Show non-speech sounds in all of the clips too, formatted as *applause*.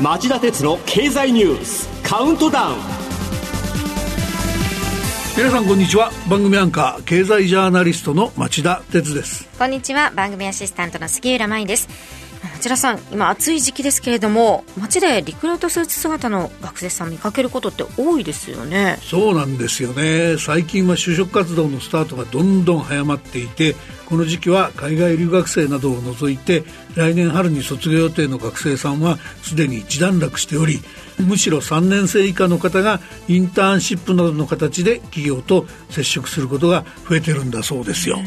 町田鉄の経済ニュースカウントダウン。皆さんこんにちは。番組アンカー経済ジャーナリストの町田鉄です。こんにちは。番組アシスタントの杉浦舞です町田さん今暑い時期ですけれども街でリクルートスーツ姿の学生さん見かけることって多いですよね。そうなんですよね。最近は就職活動のスタートがどんどん早まっていてこの時期は海外留学生などを除いて来年春に卒業予定の学生さんはすでに一段落しておりむしろ3年生以下の方がインターンシップなどの形で企業と接触することが増えてるんだそうですよ、うん、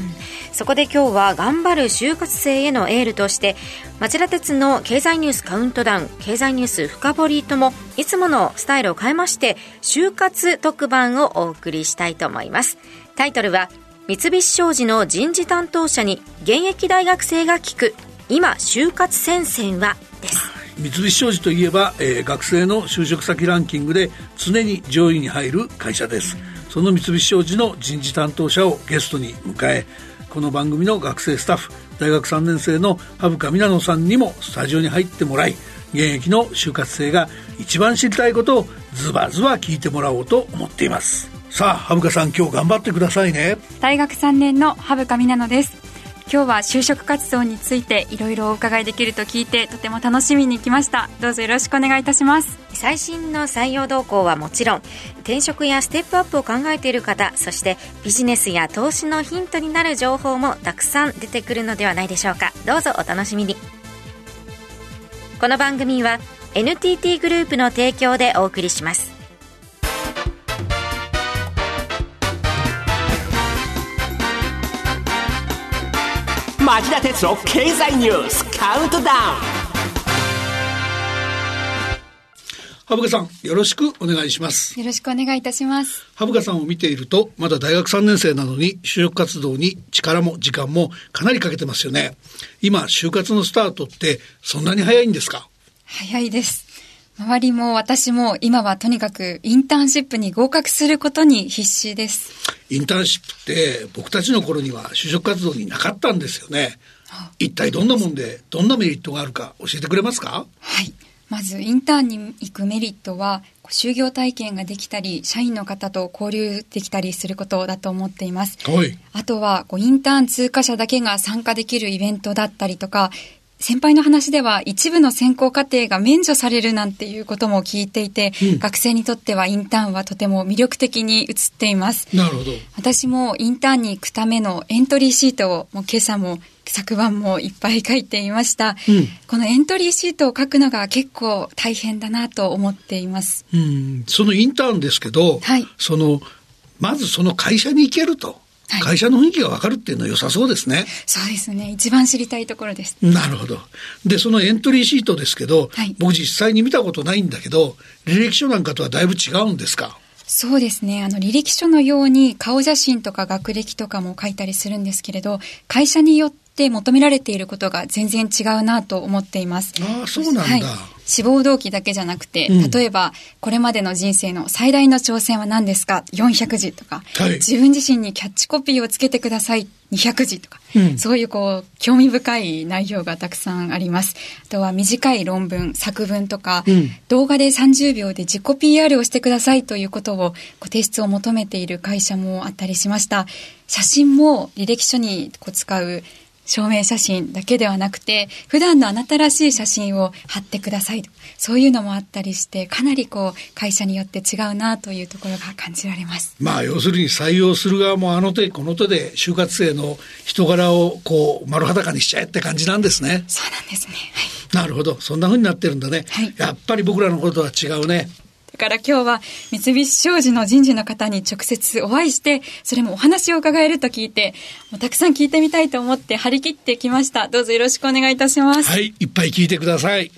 そこで今日は頑張る就活生へのエールとして町田鉄の経済ニュースカウントダウン経済ニュース深掘りともいつものスタイルを変えまして就活特番をお送りしたいと思います。タイトルは三菱商事の人事担当者に現役大学生が聞く今就活戦線はです。三菱商事といえば、えー、学生の就職先ランキングで常に上位に入る会社です。その三菱商事の人事担当者をゲストに迎えこの番組の学生スタッフ大学3年生の羽深美奈野さんにもスタジオに入ってもらい現役の就活生が一番知りたいことをズバズバ聞いてもらおうと思っています。さあ羽深さん今日頑張ってくださいね。大学3年の羽深美奈野です。今日は就職活動についていろいろお伺いできると聞いてとても楽しみに来ました。どうぞよろしくお願いいたします。最新の採用動向はもちろん転職やステップアップを考えている方そしてビジネスや投資のヒントになる情報もたくさん出てくるのではないでしょうか。どうぞお楽しみに。この番組は NTT グループの提供でお送りします。町田鉄の経済ニュースカウントダウン。羽深さん、よろしくお願いします。よろしくお願いいたします。羽深さんを見ていると、まだ大学3年生なのに、就職活動に力も時間もかなりかけてますよね。今、就活のスタートって、そんなに早いんですか？早いです。周りも私も今はとにかくインターンシップに合格することに必死です。インターンシップって僕たちの頃には就職活動になかったんですよね。一体どんなもんでどんなメリットがあるか教えてくれますか？はい。まずインターンに行くメリットは就業体験ができたり社員の方と交流できたりすることだと思っています。はい、あとはこうインターン通過者だけが参加できるイベントだったりとか先輩の話では一部の選考課程が免除されるなんていうことも聞いていて、うん、学生にとってはインターンはとても魅力的に映っています。なるほど。私もインターンに行くためのエントリーシートをもう今朝も昨晩もいっぱい書いていました、うん、このエントリーシートを書くのが結構大変だなと思っています。うん、そのインターンですけど、はい、そのまずその会社に行けると。会社の雰囲気がわかるっていうのは良さそうですね。そうですね。一番知りたいところです。なるほど。で、そのエントリーシートですけど、はい、僕実際に見たことないんだけど、履歴書なんかとはだいぶ違うんですか？そうですね。あの、履歴書のように顔写真とか学歴とかも書いたりするんですけれど、会社によって求められていることが全然違うなと思っています。ああ、そうなんだ。はい志望動機だけじゃなくて、うん、例えば、これまでの人生の最大の挑戦は何ですか ?400 字とか、はい、自分自身にキャッチコピーをつけてください。200字とか、うん、そういうこう、興味深い内容がたくさんあります。あとは短い論文、作文とか、うん、動画で30秒で自己 PR をしてくださいということを、ご提出を求めている会社もあったりしました。写真も履歴書にこう使う証明写真だけではなくて、普段のあなたらしい写真を貼ってくださいと。そういうのもあったりして、かなりこう、会社によって違うなというところが感じられます。まあ、要するに採用する側もあの手この手で就活生の人柄をこう、丸裸にしちゃえって感じなんですね。そうなんですね。はい。なるほど。そんな風になってるんだね。はい。やっぱり僕らのことは違うね。から今日は三菱商事の人事の方に直接お会いして、それもお話を伺えると聞いて、もうたくさん聞いてみたいと思って張り切ってきました。どうぞよろしくお願いいたします。はい、いっぱい聞いてください。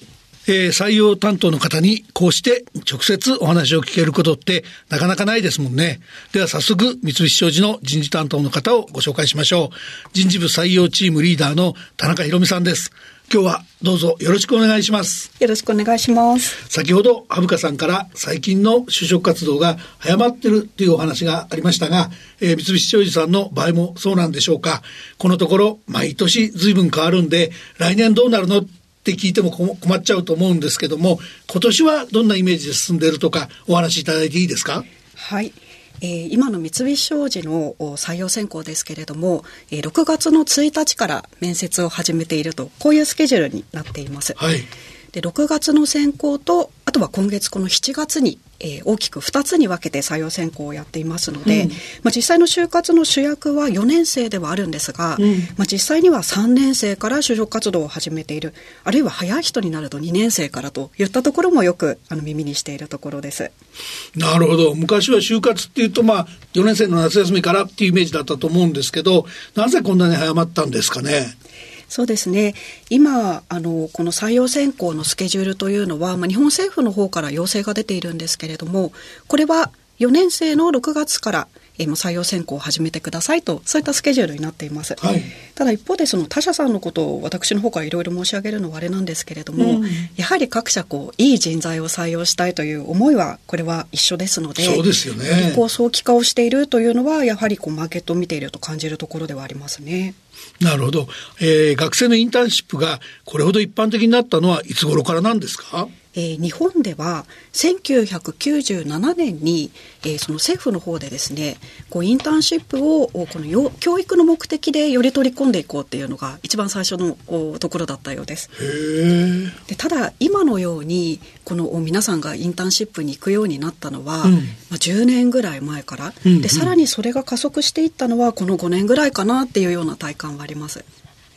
えー、採用担当の方にこうして直接お話を聞けることってなかなかないですもんね。では早速三菱商事の人事担当の方をご紹介しましょう。人事部採用チームリーダーの田中博美さんです。今日はどうぞよろしくお願いします。よろしくお願いします。先ほど、はぶかさんから最近の就職活動が早まってるというお話がありましたが、えー、三菱商事さんの場合もそうなんでしょうか。このところ、毎年随分変わるんで、来年どうなるのって聞いても困っちゃうと思うんですけども、今年はどんなイメージで進んでいるとか、お話しいただいていいですか？はい。えー、今の三菱商事の採用選考ですけれども、えー、6月の1日から面接を始めているとこういうスケジュールになっています。はい、で6月の選考とあとは今月この7月にえー、大きく2つに分けて採用選考をやっていますので、うん、まあ、実際の就活の主役は4年生ではあるんですが、うん、まあ、実際には3年生から就職活動を始めているあるいは早い人になると2年生からといったところもよくあの耳にしているところです。なるほど昔は就活っていうと、まあ、4年生の夏休みからっていうイメージだったと思うんですけどなぜこんなに早まったんですかね？そうですね。今あのこの採用選考のスケジュールというのは、まあ、日本政府の方から要請が出ているんですけれどもこれは4年生の6月からえー、採用選考を始めてくださいとそういったスケジュールになっています、はい、ただ一方でその他社さんのことを私の方からいろいろ申し上げるのはあれなんですけれども、うん、やはり各社こういい人材を採用したいという思いはこれは一緒ですのでそうですよね。こう早期化をしているというのはやはりこうマーケットを見ていると感じるところではありますね。なるほど、えー、学生のインターンシップがこれほど一般的になったのはいつ頃からなんですか？えー、日本では1997年に、えー、その政府の方でですねこうインターンシップをこの教育の目的でより取り込んでいこうっていうのが一番最初のところだったようです。でただ今のようにこの皆さんがインターンシップに行くようになったのは、うん、まあ、10年ぐらい前から、うんうん、でさらにそれが加速していったのはこの5年ぐらいかなっていうような体感はあります。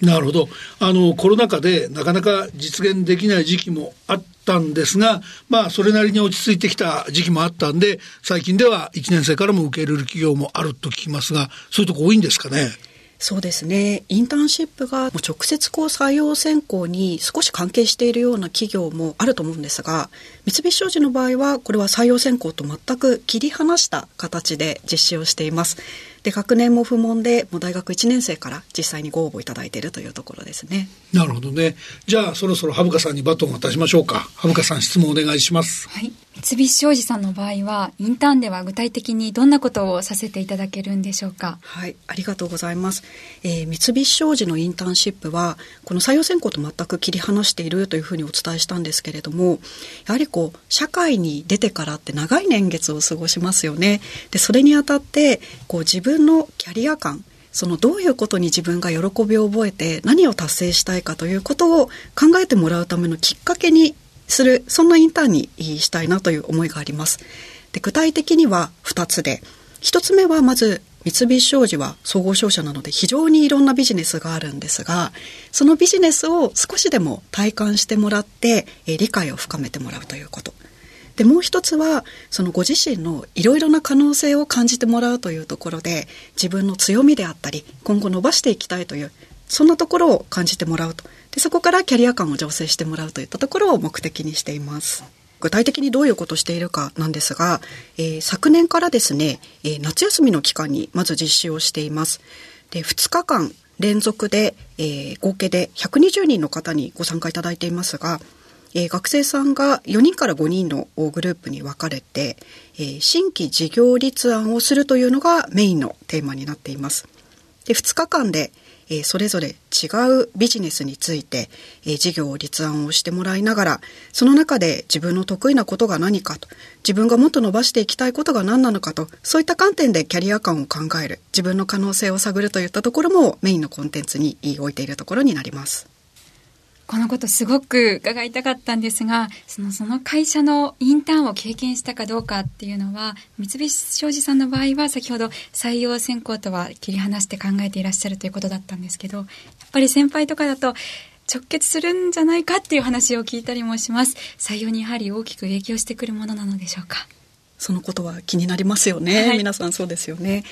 なるほど。あの、コロナ禍でなかなか実現できない時期もあったんですが、まあ、それなりに落ち着いてきた時期もあったんで、最近では1年生からも受け入れる企業もあると聞きますが、そういうとこ多いんですかね？そうですねインターンシップが直接こう採用選考に少し関係しているような企業もあると思うんですが三菱商事の場合はこれは採用選考と全く切り離した形で実施をしていますで学年も不問でもう大学1年生から実際にご応募いただいているというところですね。なるほどね。じゃあそろそろ羽深さんにバトンを渡しましょうか。羽深さん質問お願いします。はい三菱商事さんの場合はインターンでは具体的にどんなことをさせていただけるんでしょうか？はいありがとうございます、えー、三菱商事のインターンシップはこの採用選考と全く切り離しているというふうにお伝えしたんですけれどもやはりこう社会に出てからって長い年月を過ごしますよね。でそれにあたってこう自分のキャリア感そのどういうことに自分が喜びを覚えて何を達成したいかということを考えてもらうためのきっかけにするそんなインターンにしたいなという思いがあります。で具体的には2つで。1つ目はまず三菱商事は総合商社なので非常にいろんなビジネスがあるんですがそのビジネスを少しでも体感してもらって理解を深めてもらうということ。でもう一つはそのご自身のいろいろな可能性を感じてもらうというところで自分の強みであったり今後伸ばしていきたいというそんなところを感じてもらうと。でそこからキャリア感を醸成してもらうといったところを目的にしています。具体的にどういうことをしているかなんですが、えー、昨年からですね、えー、夏休みの期間にまず実施をしています。で2日間連続で、えー、合計で120人の方にご参加いただいていますがえ、学生さんが4人から5人のグループに分かれて、え、新規事業立案をするというのがメインのテーマになっています。で2日間で、え、それぞれ違うビジネスについて、え、事業を立案をしてもらいながらその中で自分の得意なことが何かと自分がもっと伸ばしていきたいことが何なのかとそういった観点でキャリア感を考える自分の可能性を探るといったところもメインのコンテンツに置いているところになります。このことすごく伺いたかったんですが、そのその会社のインターンを経験したかどうかっていうのは、三菱商事さんの場合は先ほど採用選考とは切り離して考えていらっしゃるということだったんですけど、やっぱり先輩とかだと直結するんじゃないかっていう話を聞いたりもします。採用にやはり大きく影響してくるものなのでしょうか？そのことは気になりますよね。はい、皆さんそうですよね。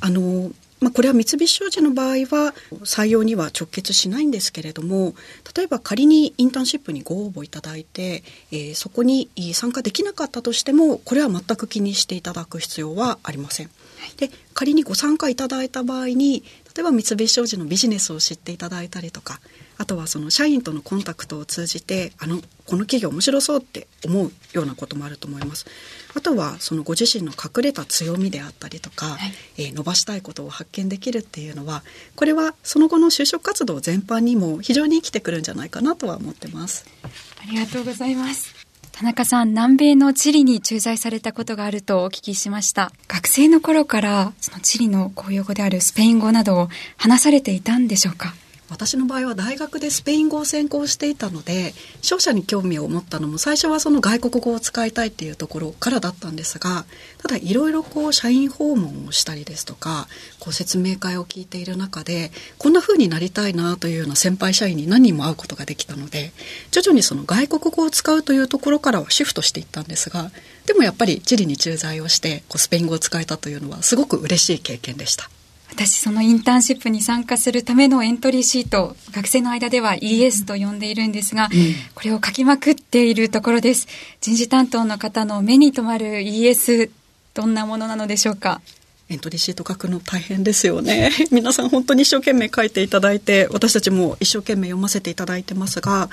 あのまあ、これは三菱商事の場合は採用には直結しないんですけれども例えば仮にインターンシップにご応募いただいて、えー、そこに参加できなかったとしてもこれは全く気にしていただく必要はありません。で仮にご参加いただいた場合に例例えば三菱商事のビジネスを知っていただいたりとかあとはその社員とのコンタクトを通じてあのこの企業面白そうって思うようなこともあると思います。あとはそのご自身の隠れた強みであったりとか、はい、えー、伸ばしたいことを発見できるっていうのはこれはその後の就職活動全般にも非常に生きてくるんじゃないかなとは思ってます。ありがとうございます田中さん、南米のチリに駐在されたことがあるとお聞きしました。学生の頃からそのチリの公用語であるスペイン語などを話されていたんでしょうか？私の場合は大学でスペイン語を専攻していたので商社に興味を持ったのも最初はその外国語を使いたいっていうところからだったんですがただいろいろこう社員訪問をしたりですとかこう説明会を聞いている中でこんな風になりたいなというような先輩社員に何人も会うことができたので徐々にその外国語を使うというところからはシフトしていったんですがでもやっぱりチリに駐在をしてこうスペイン語を使えたというのはすごく嬉しい経験でした。私そのインターンシップに参加するためのエントリーシート学生の間では ES と呼んでいるんですが、うん、これを書きまくっているところです。人事担当の方の目に留まる ES どんなものなのでしょうか？エントリーシート書くの大変ですよね。*laughs* 皆さん本当に一生懸命書いていただいて私たちも一生懸命読ませていただいてますが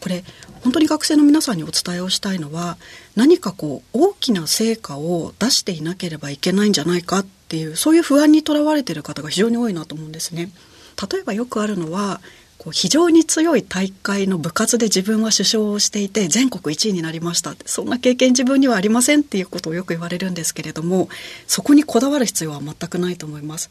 これ本当に学生の皆さんにお伝えをしたいのは何かこう大きな成果を出していなければいけないんじゃないかっっていうそういう不安にとらわれている方が非常に多いなと思うんですね。例えばよくあるのはこう非常に強い大会の部活で自分は首相をしていて全国1位になりましたそんな経験自分にはありませんっていうことをよく言われるんですけれどもそこにこだわる必要は全くないと思います。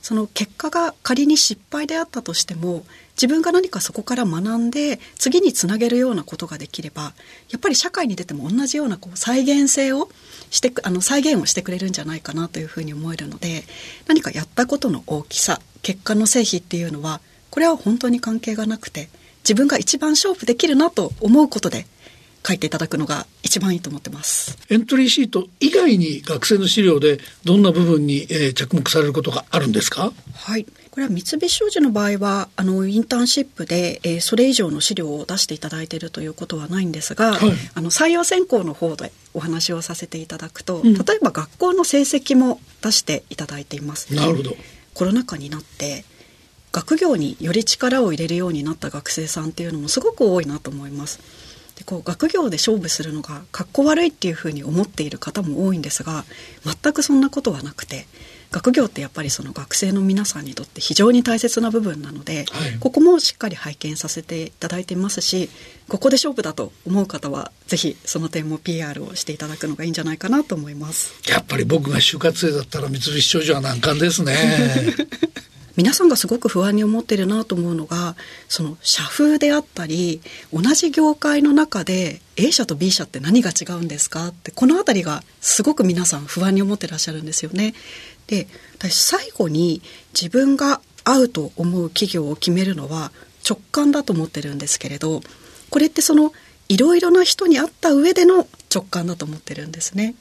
その結果が仮に失敗であったとしても自分が何かそこから学んで次につなげるようなことができればやっぱり社会に出ても同じようなこう再現性をしてあの再現をしてくれるんじゃないかなというふうに思えるので何かやったことの大きさ結果の成否っていうのはこれは本当に関係がなくて自分が一番勝負できるなと思うことで書いていただくのが一番いいと思ってます。エントリーシート以外に学生の資料でどんな部分に、えー、着目されることがあるんですか？はい。これは三菱商事の場合はあのインターンシップで、えー、それ以上の資料を出していただいているということはないんですが、はい、あの採用選考の方でお話をさせていただくと、うん、例えば学校の成績も出していただいています。なるほど。コロナ禍になって学業により力を入れるようになった学生さんっていうのもすごく多いなと思います。でこう学業で勝負するのがかっこ悪いっていうふうに思っている方も多いんですが全くそんなことはなくて学業ってやっぱりその学生の皆さんにとって非常に大切な部分なので、はい、ここもしっかり拝見させていただいていますしここで勝負だと思う方はぜひその点も PR をしていただくのがいいんじゃないかなと思います。やっぱり僕が就活生だったら三菱商事は難関ですね *laughs* 皆さんがすごく不安に思ってるなと思うのがその社風であったり同じ業界の中で A 社と B 社って何が違うんですか？ってこの辺りがすごく皆さん不安に思ってらっしゃるんですよね。で私最後に自分が合うと思う企業を決めるのは直感だと思ってるんですけれどこれってそのいろいろな人に会った上での直感だと思ってるんですね。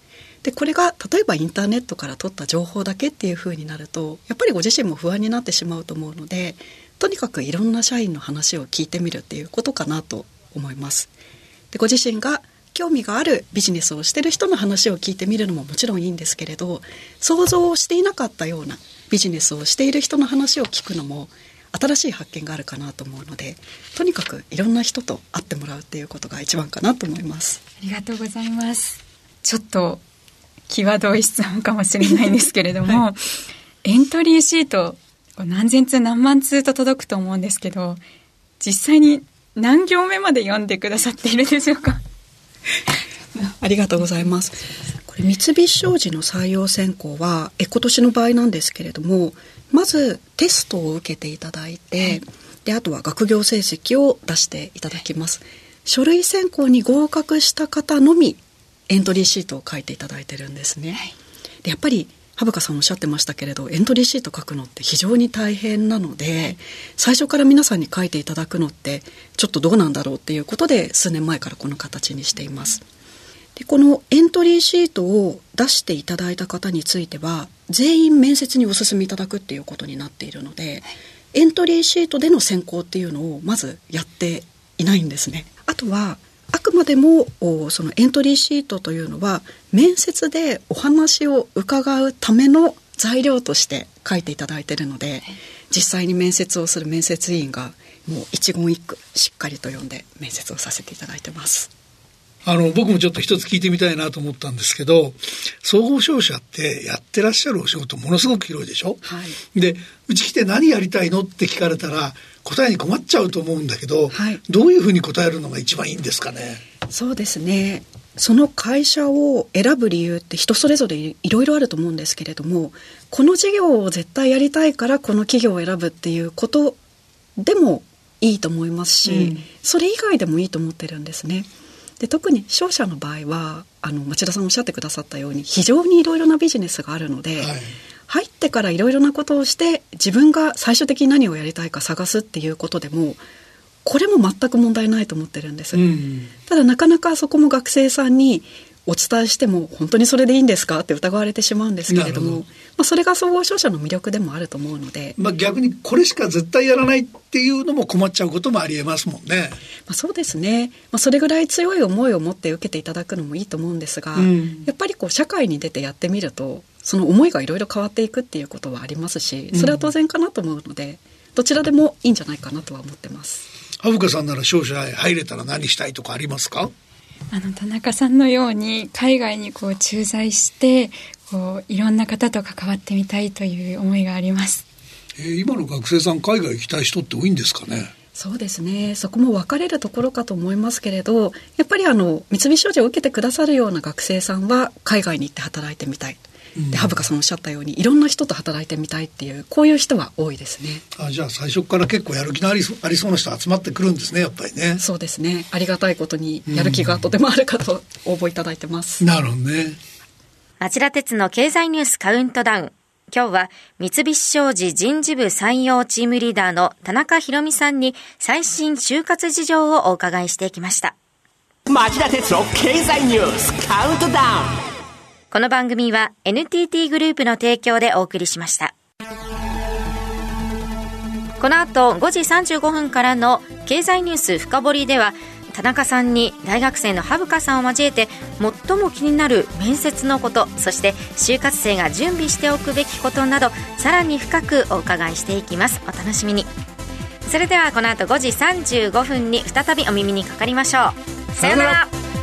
でこれが例えばインターネットから取った情報だけっていうふうになるとやっぱりご自身も不安になってしまうと思うのでとにかくいろんな社員の話を聞いてみるっていうことかなと思います。でご自身が興味があるビジネスをしてる人の話を聞いてみるのももちろんいいんですけれど想像をしていなかったようなビジネスをしている人の話を聞くのも新しい発見があるかなと思うのでとにかくいろんな人と会ってもらうっていうことが一番かなと思いますありがとうございますちょっと際どい質問かもしれないんですけれども、はい、エントリーシート何千通何万通と届くと思うんですけど実際に何行目まで読んでくださっているでしょうか？*laughs* ありがとうございます。これ三菱商事の採用選考はえ今年の場合なんですけれどもまずテストを受けていただいて、はい、であとは学業成績を出していただきます。書類選考に合格した方のみエントリーシートを書いていただいてるんですね。でやっぱり羽深さんおっしゃってましたけれどエントリーシート書くのって非常に大変なので最初から皆さんに書いていただくのってちょっとどうなんだろうっていうことで数年前からこの形にしています。でこのエントリーシートを出していただいた方については全員面接にお進めいただくっていうことになっているのでエントリーシートでの選考っていうのをまずやっていないんですね。あとはあくまでもそのエントリーシートというのは面接でお話を伺うための材料として書いていただいているので実際に面接をする面接委員がもう一言一句しっかりと読んで面接をさせていただいてます。あの、僕もちょっと一つ聞いてみたいなと思ったんですけど、総合商社ってやってらっしゃるお仕事ものすごく広いでしょ？はい。で、うち来て何やりたいの？って聞かれたら、答えに困っちゃうと思うんだけど、はい、どういうふうに答えるのが一番いいんですかね？そうですね。その会社を選ぶ理由って人それぞれいろいろあると思うんですけれどもこの事業を絶対やりたいからこの企業を選ぶっていうことでもいいと思いますし、うん、それ以外でもいいと思ってるんですね。で特に商社の場合はあの町田さんおっしゃってくださったように非常にいろいろなビジネスがあるので、はい、入ってからいろいろなことをして自分が最終的に何をやりたいか探すっていうことでもこれも全く問題ないと思ってるんです、うん、ただなかなかそこも学生さんにお伝えしても本当にそれでいいんですか？って疑われてしまうんですけれどもまあ、それが総合商社の魅力でもあると思うので、まあ、逆にこれしか絶対やらないっていうのも困っちゃうこともありえますもんね。まあ、そうですね、まあ、それぐらい強い思いを持って受けていただくのもいいと思うんですが、うん、やっぱりこう社会に出てやってみるとその思いがいろいろ変わっていくっていうことはありますしそれは当然かなと思うので、うん、どちらでもいいんじゃないかなとは思ってます。羽深さんなら商社へ入れたら何したいとかありますか？あの田中さんのように海外にこう駐在してこういろんな方と関わってみたいという思いがあります。えー、今の学生さん海外行きたい人って多いんですかね？そうですねそこも分かれるところかと思いますけれどやっぱりあの三菱商事を受けてくださるような学生さんは海外に行って働いてみたい。で羽深さんおっしゃったようにいろんな人と働いてみたいっていうこういう人は多いですね。あじゃあ最初から結構やる気のありありそうな人集まってくるんですねやっぱりね。そうですね。ありがたいことにやる気がとてもあるかと応募いただいてます、なるほどね。町田鉄の経済ニュースカウントダウン。今日は三菱商事人事部採用チームリーダーの田中博美さんに最新就活事情をお伺いしてきました。町田鉄の経済ニュースカウントダウンこの番組は NTT グループの提供でお送りしました。この後5時35分からの経済ニュース深掘りでは田中さんに大学生の羽深さんを交えて最も気になる面接のことそして就活生が準備しておくべきことなどさらに深くお伺いしていきます。お楽しみに。それではこの後5時35分に再びお耳にかかりましょう。さようなら。